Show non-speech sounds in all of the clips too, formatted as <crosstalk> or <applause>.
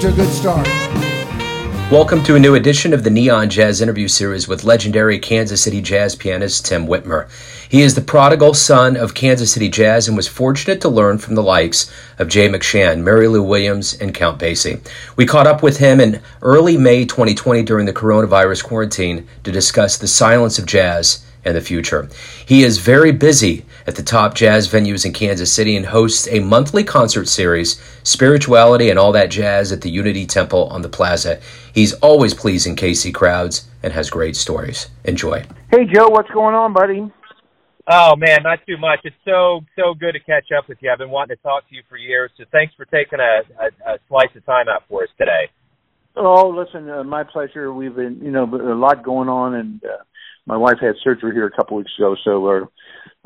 to a good start. Welcome to a new edition of the Neon Jazz interview series with legendary Kansas City jazz pianist Tim Whitmer. He is the prodigal son of Kansas City jazz and was fortunate to learn from the likes of Jay McShann, Mary Lou Williams, and Count Basie. We caught up with him in early May 2020 during the coronavirus quarantine to discuss the silence of jazz and the future. He is very busy at the top jazz venues in Kansas City and hosts a monthly concert series, Spirituality and All That Jazz at the Unity Temple on the Plaza. He's always pleasing KC crowds and has great stories. Enjoy. Hey Joe, what's going on, buddy? Oh man, not too much. It's so so good to catch up with you. I've been wanting to talk to you for years, so thanks for taking a, a, a slice of time out for us today. Oh, listen, uh, my pleasure. We've been, you know, a lot going on, and uh, my wife had surgery here a couple weeks ago, so our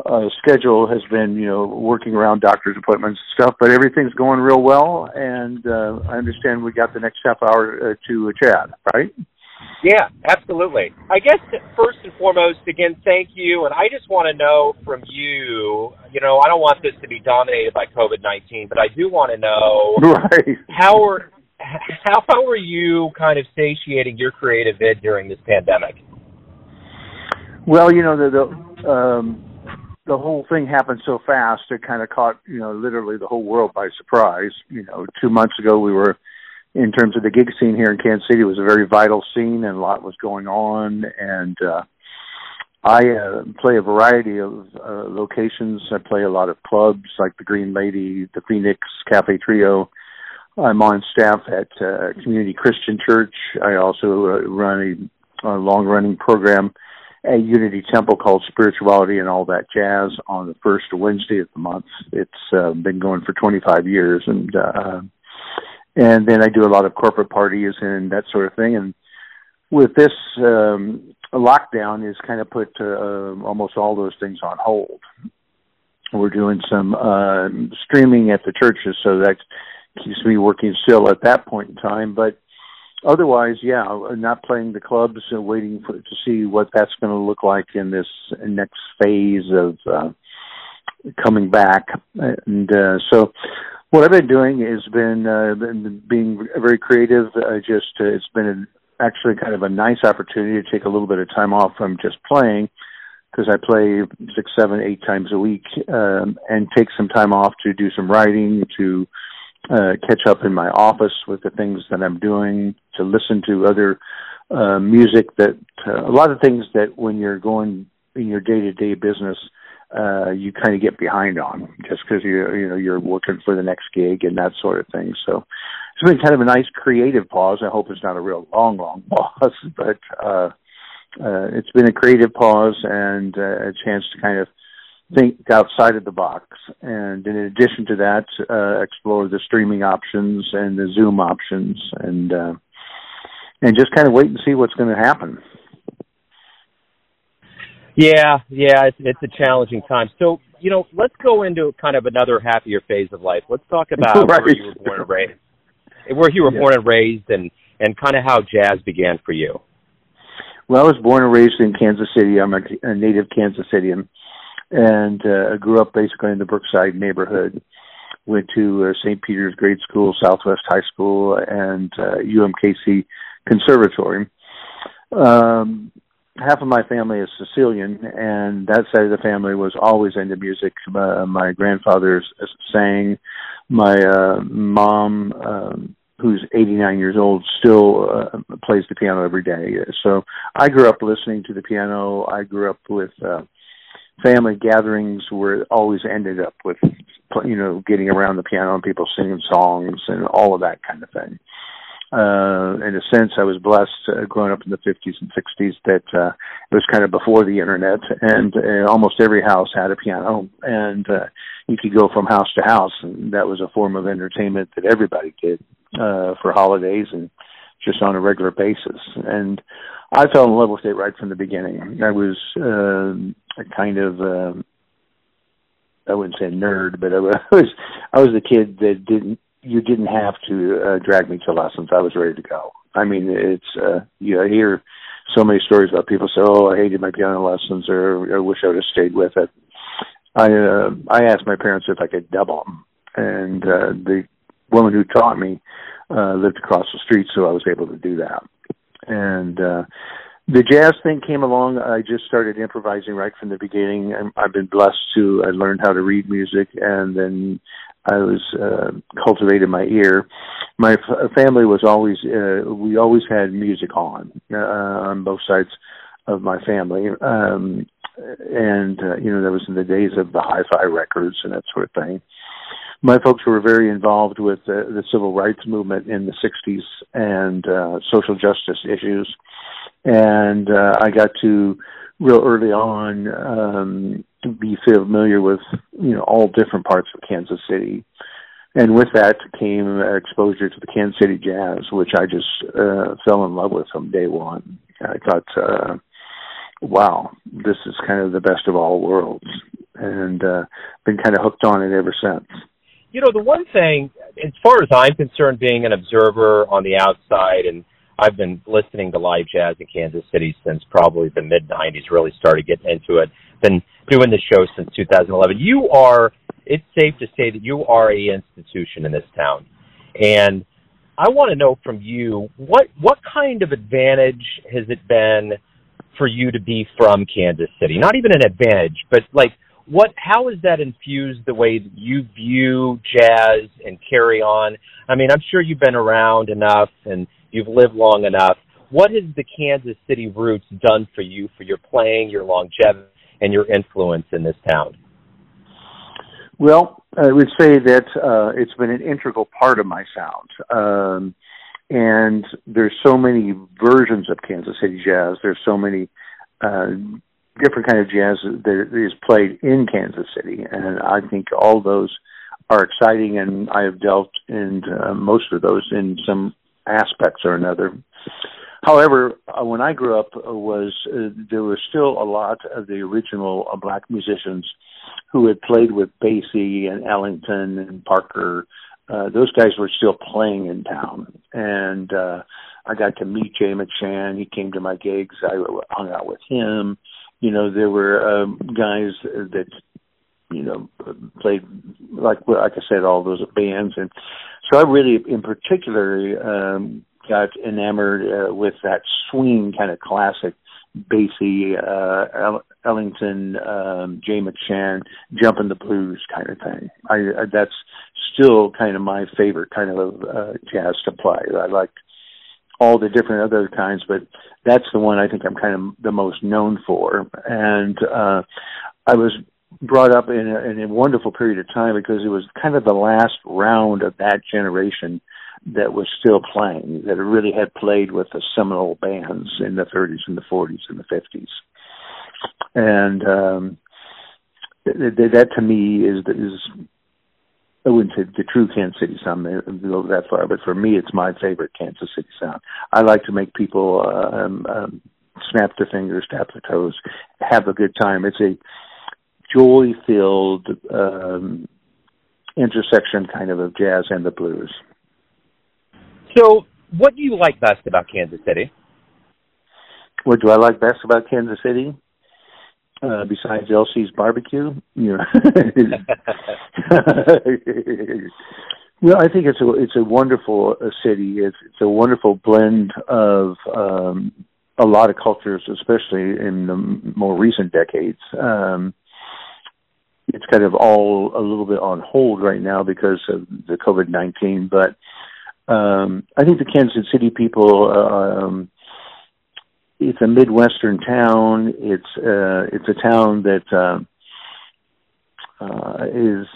uh, schedule has been, you know, working around doctor's appointments and stuff. But everything's going real well, and uh, I understand we got the next half hour uh, to chat, right? Yeah, absolutely. I guess first and foremost, again, thank you, and I just want to know from you. You know, I don't want this to be dominated by COVID nineteen, but I do want to know <laughs> right. how are how, how are you kind of satiating your creative id during this pandemic? Well, you know, the the, um, the whole thing happened so fast; it kind of caught you know literally the whole world by surprise. You know, two months ago we were, in terms of the gig scene here in Kansas City, it was a very vital scene, and a lot was going on. And uh, I uh, play a variety of uh, locations. I play a lot of clubs like the Green Lady, the Phoenix Cafe Trio. I'm on staff at uh, Community Christian Church. I also uh, run a, a long-running program a Unity Temple called Spirituality and All That Jazz on the first Wednesday of the month. It's uh, been going for 25 years, and uh, and then I do a lot of corporate parties and that sort of thing. And with this um, lockdown, is kind of put uh, almost all those things on hold. We're doing some uh, streaming at the churches, so that keeps me working still at that point in time, but otherwise, yeah, not playing the clubs and waiting for to see what that's going to look like in this next phase of uh, coming back. And uh, so, what I've been doing has been, uh, been being very creative. I just uh, it's been an, actually kind of a nice opportunity to take a little bit of time off from just playing because I play six, seven, eight times a week, um, and take some time off to do some writing to uh, catch up in my office with the things that I'm doing, to listen to other uh, music that uh, a lot of things that when you're going in your day to day business, uh, you kind of get behind on just because you you know you're working for the next gig and that sort of thing. So it's been kind of a nice creative pause. I hope it's not a real long, long <laughs> pause, but uh, uh, it's been a creative pause and uh, a chance to kind of think outside of the box. And in addition to that, uh, explore the streaming options and the Zoom options, and uh, and just kind of wait and see what's going to happen. Yeah, yeah, it's, it's a challenging time. So, you know, let's go into kind of another happier phase of life. Let's talk <laughs> about right. where you were born and raised, where you were yeah. born and raised, and and kind of how jazz began for you. Well, I was born and raised in Kansas City. I'm a, a native Kansas Cityan and uh, grew up basically in the Brookside neighborhood. Went to uh, St. Peter's Grade School, Southwest High School, and uh, UMKC Conservatory. Um, half of my family is Sicilian, and that side of the family was always into music. Uh, my grandfather sang. My uh, mom, um, who's 89 years old, still uh, plays the piano every day. So I grew up listening to the piano. I grew up with uh, family gatherings where it always ended up with you know getting around the piano and people singing songs and all of that kind of thing. Uh, in a sense, I was blessed uh, growing up in the 50s and 60s that uh, it was kind of before the internet, and uh, almost every house had a piano, and uh, you could go from house to house, and that was a form of entertainment that everybody did uh, for holidays and just on a regular basis. And I fell in love with it right from the beginning. I was uh, a kind of uh, I wouldn't say nerd, but <laughs> I was I was the kid that didn't you didn't have to uh, drag me to lessons. I was ready to go. I mean, it's uh, you know, I hear so many stories about people say, "Oh, I hated my piano lessons," or "I wish I would have stayed with it." I uh, I asked my parents if I could double them, and uh, the woman who taught me uh, lived across the street, so I was able to do that. And uh, the jazz thing came along. I just started improvising right from the beginning. I've been blessed to. I learned how to read music, and then I was uh, cultivated my ear. My f- family was always uh, we always had music on uh, on both sides of my family, um, and uh, you know that was in the days of the hi-fi records and that sort of thing. My folks were very involved with the, the civil rights movement in the '60s and uh, social justice issues, and uh, I got to real early on um, be familiar with you know all different parts of Kansas City, and with that came exposure to the Kansas City Jazz, which I just uh, fell in love with from day one. I thought, uh, wow, this is kind of the best of all worlds, and uh, been kind of hooked on it ever since. You know, the one thing, as far as I'm concerned, being an observer on the outside and I've been listening to live jazz in Kansas City since probably the mid 90s, really started getting into it. Been doing the show since 2011. You are, it's safe to say that you are a institution in this town. And I want to know from you, what, what kind of advantage has it been for you to be from Kansas City? Not even an advantage, but like, what how has that infused the way that you view jazz and carry on i mean i'm sure you've been around enough and You've lived long enough. What has the Kansas City roots done for you, for your playing, your longevity, and your influence in this town? Well, I would say that uh, it's been an integral part of my sound. Um, and there's so many versions of Kansas City jazz. There's so many uh, different kind of jazz that is played in Kansas City, and I think all those are exciting. And I have dealt in uh, most of those in some aspects or another. However, uh, when I grew up, uh, was uh, there were still a lot of the original uh, black musicians who had played with Basie and Ellington and Parker. Uh, those guys were still playing in town, and uh, I got to meet Jay McShann. He came to my gigs. I hung out with him. You know, there were um, guys that you know played like like I said, all those bands, and so I really, in particular, um, got enamored uh, with that swing kind of classic Basie, uh, Ellington, um, Jay McShann, jumping the blues kind of thing. I, I that's still kind of my favorite kind of uh, jazz to play. I like all the different other kinds, but that's the one I think I'm kind of the most known for. And uh, I was brought up in a, in a wonderful period of time because it was kind of the last round of that generation that was still playing, that really had played with the seminal bands in the 30s and the 40s and the 50s. And um, that, that to me is is I wouldn't say the true Kansas City sound go that far, but for me, it's my favorite Kansas City sound. I like to make people uh, um, um, snap their fingers, tap their toes, have a good time. It's a joy filled um, intersection kind of of jazz and the blues. So, what do you like best about Kansas City? What do I like best about Kansas City? Uh, besides LC's barbecue, you know. <laughs> well, I think it's a it's a wonderful uh, city. It's it's a wonderful blend of um, a lot of cultures, especially in the more recent decades. Um, it's kind of all a little bit on hold right now because of the COVID nineteen. But um, I think the Kansas City people. Um, it's a midwestern town. It's uh, it's a town that uh, uh, is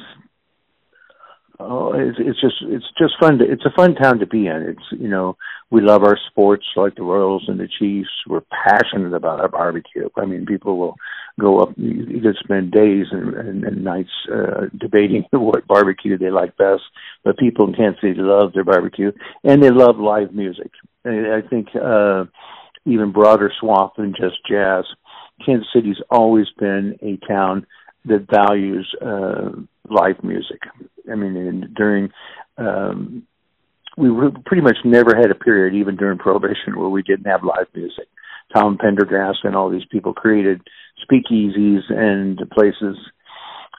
oh, it's, it's just it's just fun to it's a fun town to be in. It's you know we love our sports like the Royals and the Chiefs. We're passionate about our barbecue. I mean, people will go up. You could spend days and, and, and nights uh, debating <laughs> what barbecue they like best. But people in Kansas City love their barbecue and they love live music. And I think uh, even broader swath than just jazz. Kansas City's always been a town that values uh, live music. I mean, in, during um, we pretty much never had a period, even during Prohibition, where we didn't have live music. Tom Pendergast and all these people created speakeasies and places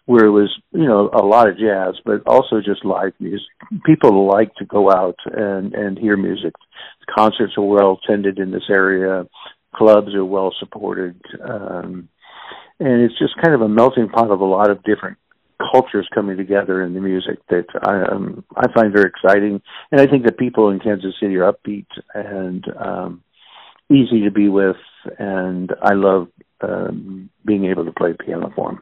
where it was you know a lot of jazz, but also just live music. People like to go out and and hear music. Concerts are well attended in this area. Clubs are well supported, um, and it's just kind of a melting pot of a lot of different cultures coming together in the music that I um, I find very exciting, and I think the people in Kansas City are upbeat and um, easy to be with, and I love um, being able to play piano for them.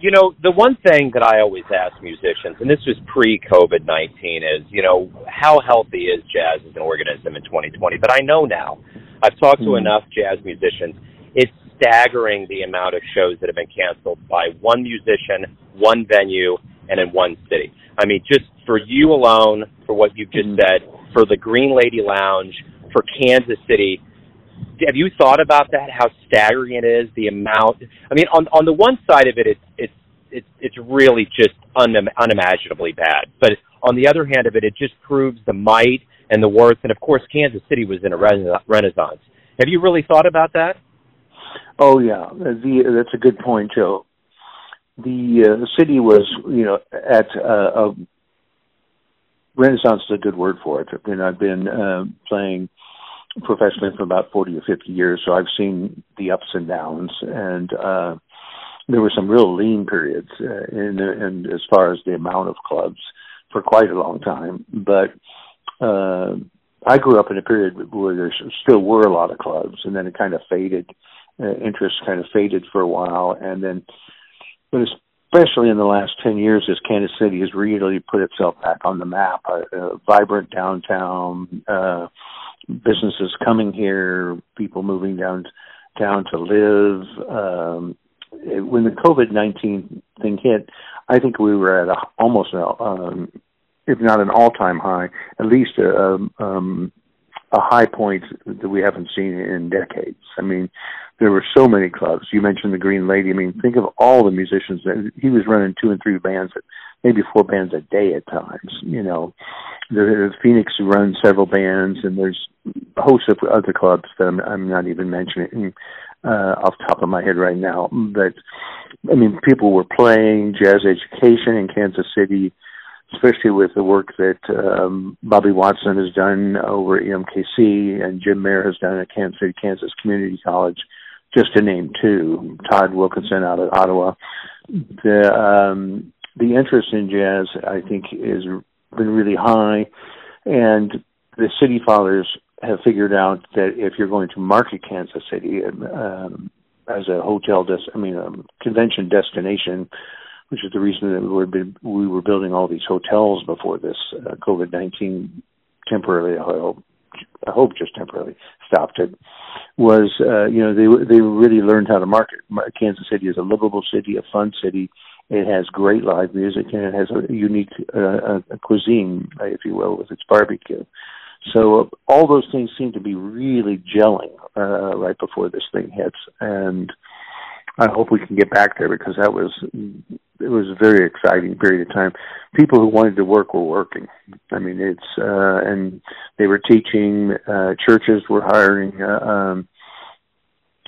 You know, the one thing that I always ask musicians, and this was pre COVID 19, is, you know, how healthy is jazz as an organism in 2020? But I know now, I've talked to mm. enough jazz musicians, it's staggering the amount of shows that have been canceled by one musician, one venue, and in one city. I mean, just for you alone, for what you've just mm. said, for the Green Lady Lounge, for Kansas City, have you thought about that? How staggering it is the amount. I mean, on on the one side of it, it's it's it's it's really just un, unimaginably bad. But on the other hand of it, it just proves the might and the worth. And of course, Kansas City was in a rena- renaissance. Have you really thought about that? Oh yeah, the, that's a good point, Joe. The uh, city was, you know, at uh, a renaissance is a good word for it. I've been uh, playing professionally for about 40 or 50 years, so I've seen the ups and downs, and uh, there were some real lean periods uh, in, in as far as the amount of clubs for quite a long time. But uh, I grew up in a period where there still were a lot of clubs, and then it kind of faded. Uh, interest kind of faded for a while, and then, but especially in the last 10 years as Kansas City has really put itself back on the map. A, a vibrant downtown, uh, businesses coming here, people moving down down to live. Um, when the COVID nineteen thing hit, I think we were at a, almost a, um, if not an all time high, at least a, um, a high point that we haven't seen in decades. I mean, there were so many clubs. You mentioned the Green Lady. I mean, think of all the musicians that he was running two and three bands, maybe four bands a day at times. You know, the, the Phoenix runs several bands, and there's a host of other clubs that I'm, I'm not even mentioning uh, off the top of my head right now. But I mean, people were playing jazz education in Kansas City especially with the work that um, Bobby Watson has done over at UMKC and Jim Mair has done at Kansas City, Kansas Community College, just to name two. Todd Wilkinson out of Ottawa. The um, the interest in jazz, I think, has been really high, and the city fathers have figured out that if you're going to market Kansas City um, as a hotel, des- I mean, a convention destination which is the reason that we were we were building all these hotels before this uh, COVID nineteen temporarily. I hope, I hope just temporarily stopped it. Was uh, you know they they really learned how to market. Kansas City is a livable city, a fun city. It has great live music and it has a unique uh, a cuisine, if you will, with its barbecue. So uh, all those things seem to be really gelling uh, right before this thing hits, and I hope we can get back there because that was it was a very exciting period of time. People who wanted to work were working. I mean, it's uh, and they were teaching. Uh, churches were hiring uh, um,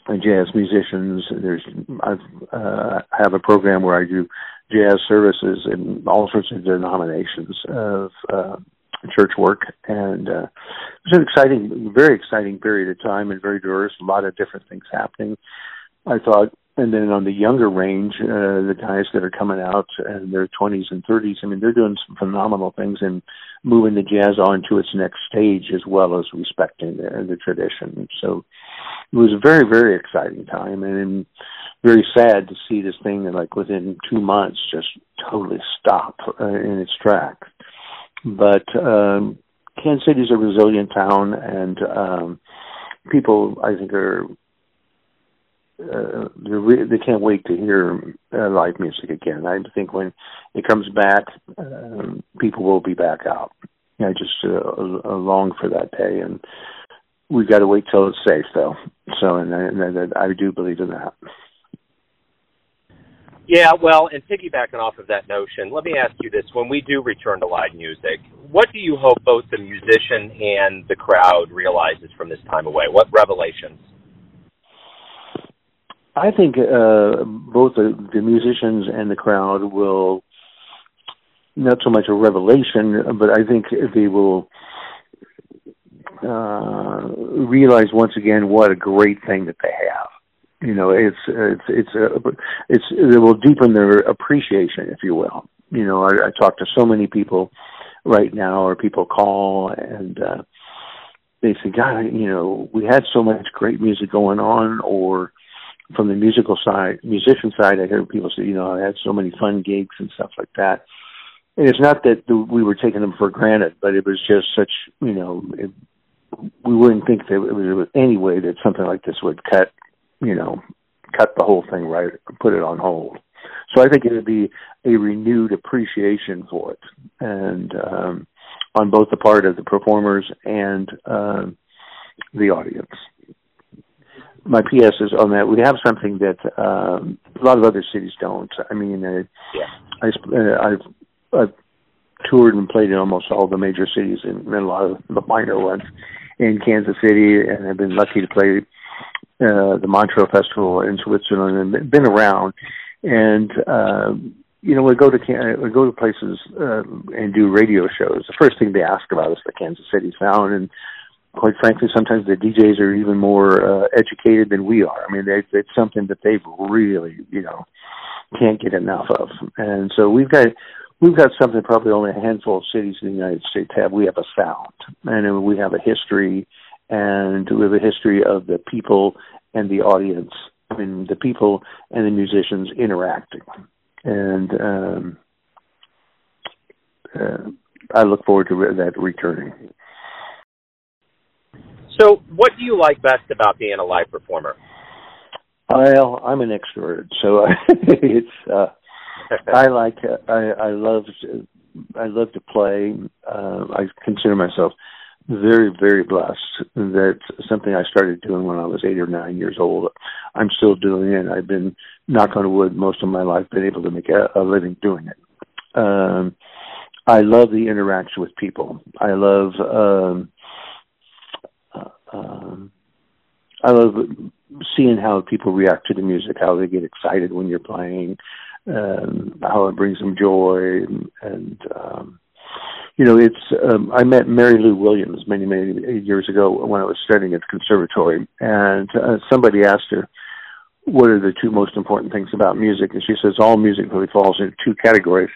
jazz musicians. There's I've uh, have a program where I do jazz services in all sorts of denominations of uh, church work, and uh, it was an exciting, very exciting period of time and very diverse. A lot of different things happening. I thought and then on the younger range, uh, the guys that are coming out in their 20s and 30s, I mean, they're doing some phenomenal things and moving the jazz on to its next stage as well as respecting the, the tradition. So it was a very, very exciting time and very sad to see this thing like within two months just totally stop uh, in its tracks. But um, Kansas City is a resilient town and um, people, I think, are uh, re- they can't wait to hear uh, live music again. I think when it comes back, um, people will be back out. I just uh, long for that day, and we've got to wait till it's safe, though. So, and, and, and I do believe in that. Yeah, well, and piggybacking off of that notion, let me ask you this: When we do return to live music, what do you hope both the musician and the crowd realizes from this time away? What revelations? I think uh, both the, the musicians and the crowd will not so much a revelation, but I think they will uh, realize once again what a great thing that they have. You know, it's it's it's a, uh, it's it will deepen their appreciation, if you will. You know, I, I talk to so many people right now, or people call and uh, they say, "God, you know, we had so much great music going on," or from the musical side, musician side, I hear people say, "You know, I had so many fun gigs and stuff like that." And it's not that we were taking them for granted, but it was just such, you know, we wouldn't think that it was, any way that something like this would cut, you know, cut the whole thing right, put it on hold. So I think it would be a renewed appreciation for it, and um, on both the part of the performers and um, the audience. My PS is on that. We have something that um, a lot of other cities don't. I mean, uh, yeah. I, uh, I've, I've toured and played in almost all the major cities and, and a lot of the minor ones in Kansas City, and I've been lucky to play uh, the Montreux Festival in Switzerland and been around. And uh, you know, we go to we go to places uh, and do radio shows. The first thing they ask about is the Kansas City sound, and quite frankly, sometimes the DJs are even more uh, educated than we are. I mean, they, it's something that they've really, you know, can't get enough of. And so we've got we've got something probably only a handful of cities in the United States have. We have a sound, and we have a history, and we have a history of the people and the audience. I mean, the people and the musicians interacting and um, uh, I look forward to that returning. So, what do you like best about being a live performer? Well, I'm an extrovert, so <laughs> it's uh, <laughs> I like I I love I love to play. Uh, I consider myself very very blessed that something I started doing when I was eight or nine years old. I'm still doing it. I've been knock on wood most of my life been able to make a, a living doing it. Um, I love the interaction with people. I love um, uh, um, I love seeing how people react to the music, how they get excited when you're playing, um, how it brings them joy, and, and um, you know, it's um, I met Mary Lou Williams many many years ago when I was studying at the conservatory, and uh, somebody asked her, "What are the two most important things about music?" And she says, "All music really falls into two categories.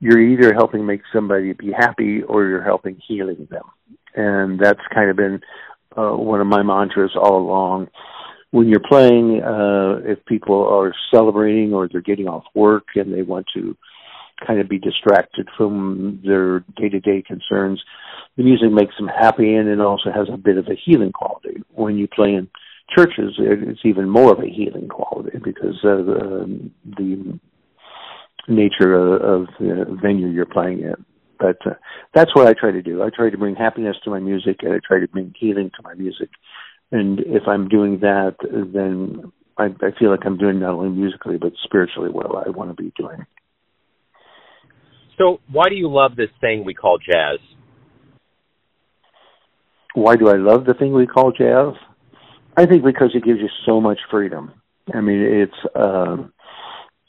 You're either helping make somebody be happy, or you're helping healing them." And that's kind of been uh, one of my mantras all along. When you're playing, uh, if people are celebrating or they're getting off work and they want to kind of be distracted from their day to day concerns. The music makes them happy and it also has a bit of a healing quality. When you play in churches, it's even more of a healing quality because of the, the nature of, of the venue you're playing in. But uh, that's what I try to do. I try to bring happiness to my music and I try to bring healing to my music. And if I'm doing that, then I, I feel like I'm doing not only musically but spiritually what I want to be doing. So, why do you love this thing we call jazz? Why do I love the thing we call jazz? I think because it gives you so much freedom. I mean, it's um,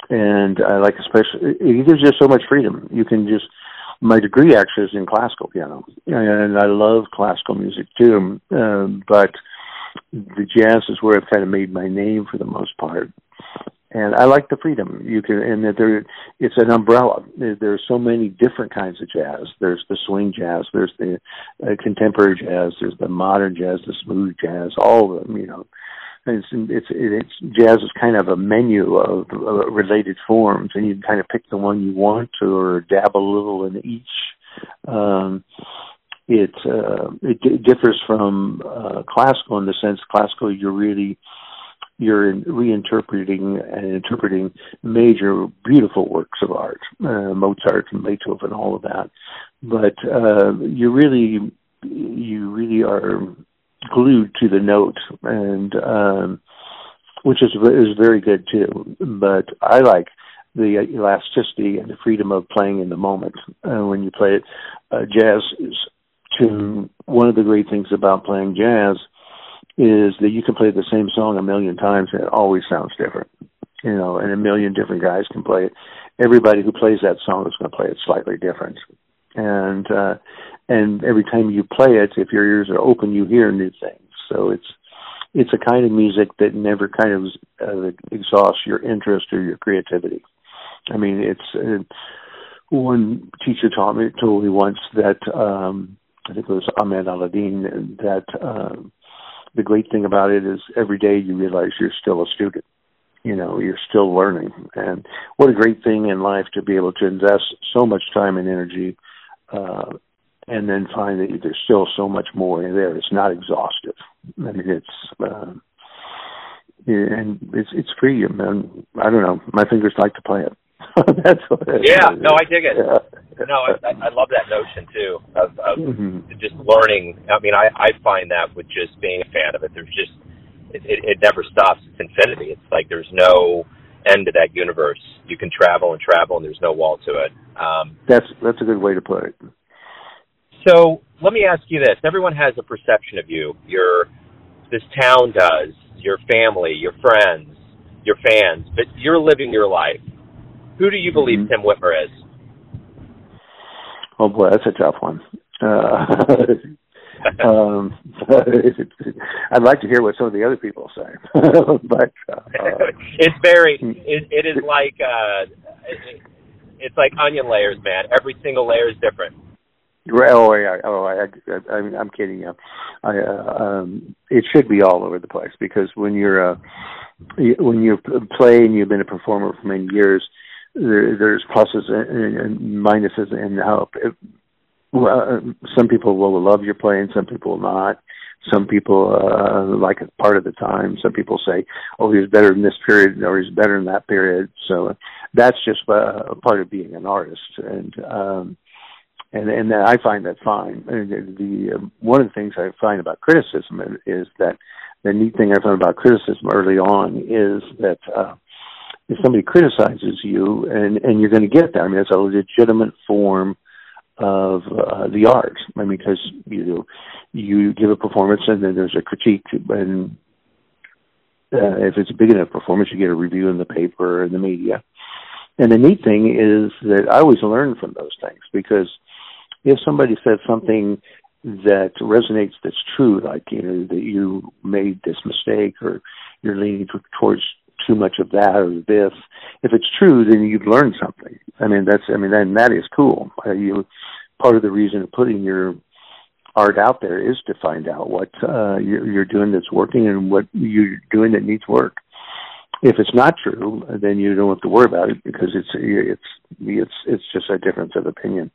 and I like especially it gives you so much freedom. You can just my degree actually is in classical piano, and I love classical music too. Um, but the jazz is where I've kind of made my name for the most part and I like the freedom you can, and that there, it's an umbrella. There, there's so many different kinds of jazz. There's the swing jazz, there's the uh, contemporary jazz, there's the modern jazz, the smooth jazz, all of them. You know, it's it's it's jazz is kind of a menu of uh, related forms, and you kind of pick the one you want or dabble a little in each. Um, it uh, it d- differs from uh, classical in the sense classical you're really you're reinterpreting and interpreting major, beautiful works of art, uh, Mozart and Beethoven, all of that. But uh, you really, you really are glued to the note, and um, which is is very good too. But I like the elasticity and the freedom of playing in the moment uh, when you play it. Uh, jazz is to one of the great things about playing jazz is that you can play the same song a million times and it always sounds different. You know, and a million different guys can play it. Everybody who plays that song is going to play it slightly different. And uh and every time you play it, if your ears are open, you hear new things. So it's it's a kind of music that never kind of uh, exhausts your interest or your creativity. I mean, it's uh, one teacher taught me told me once that um, I think it was Ahmad Alaadeen that uh, the great thing about it is every day you realize you're still a student. You know, you're still learning, and what a great thing in life to be able to invest so much time and energy, uh, and then find that there's still so much more in there. It's not exhaustive. I mean, it's. Uh, and it's it's free. I, mean, I don't know. My fingers like to play it. <laughs> That's what it yeah, is. no, I dig it. Yeah. No, I, I love that notion too of, of mm-hmm. just learning. I mean, I I find that with just being a fan of it, there's just it, it, it never stops. It's infinity. It's like there's no end to that universe. You can travel and travel, and there's no wall to it. Um, that's that's a good way to put it. So let me ask you this: Everyone has a perception of you. Your this town does. Your family, your friends, your fans, but you're living your life who do you believe mm-hmm. Tim Whitmer is? Oh boy, that's a tough one. Uh, <laughs> um, <laughs> I'd like to hear what some of the other people say, <laughs> but uh, it's very. It, it is like uh, it, it's like onion layers, man. Every single layer is different. Oh yeah, oh I, I, I I'm kidding you. I, uh, um, it should be all over the place because when you're uh, when you play and you've been a performer for many years, there, there's pluses and, and minuses and how it, well, some people will love your playing, some people will not. Some people uh, like it part of the time. Some people say, "Oh, he's better in this period, or he's better in that period." So that's just uh, a part of being an artist, and um, and and I find that fine. And the, the uh, one of the things I find about criticism is that the neat thing I found about criticism early on is that uh, if somebody criticizes you and and you're going to get that i mean it's a legitimate form of uh, the art. I mean because you you give a performance and then there's a critique and uh, if it's a big enough performance you get a review in the paper and the media. And the neat thing is that i always learn from those things because if somebody says something that resonates that's true like you know that you made this mistake or you're leaning towards too much of that or this. If it's true, then you've learned something. I mean, that's I mean, then that is cool. Uh, you part of the reason of putting your art out there is to find out what uh, you're, you're doing that's working and what you're doing that needs work. If it's not true, then you don't have to worry about it because it's it's it's it's just a difference of opinion.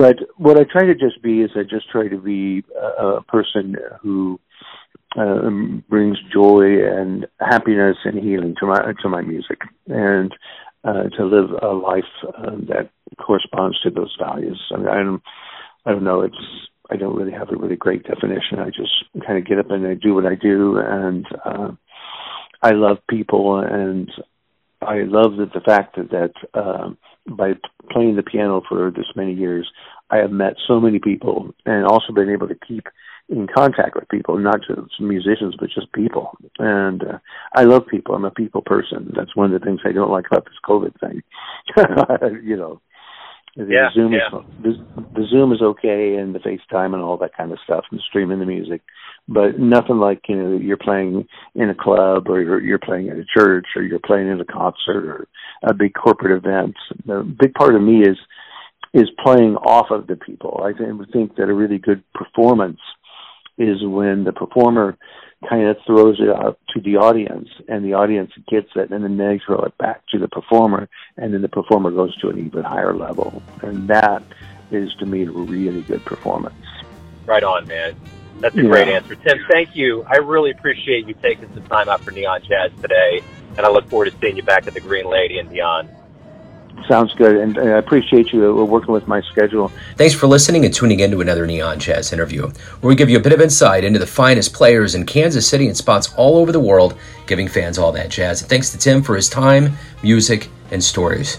But what I try to just be is I just try to be a, a person who uh, brings joy and happiness and healing to my to my music, and uh, to live a life uh, that corresponds to those values. I mean, I don't, I don't know. It's I don't really have a really great definition. I just kind of get up and I do what I do, and uh, I love people, and I love that the fact that that uh, by playing the piano for this many years, I have met so many people, and also been able to keep in contact with people, not just musicians, but just people. And uh, I love people. I'm a people person. That's one of the things I don't like about this COVID thing. <laughs> you know, the yeah, Zoom yeah. is the, the Zoom is okay, and the FaceTime and all that kind of stuff, and streaming the music, but nothing like you know you're playing in a club or you're, you're playing at a church or you're playing in a concert or a big corporate event. The big part of me is is playing off of the people. I think that a really good performance is when the performer kind of throws it out to the audience and the audience gets it and then they throw it back to the performer and then the performer goes to an even higher level and that is to me a really good performance right on man that's a yeah. great answer tim thank you i really appreciate you taking some time out for neon jazz today and i look forward to seeing you back at the green lady and beyond Sounds good, and I appreciate you uh, working with my schedule. Thanks for listening and tuning in to another Neon Jazz interview, where we give you a bit of insight into the finest players in Kansas City and spots all over the world, giving fans all that jazz. And thanks to Tim for his time, music, and stories.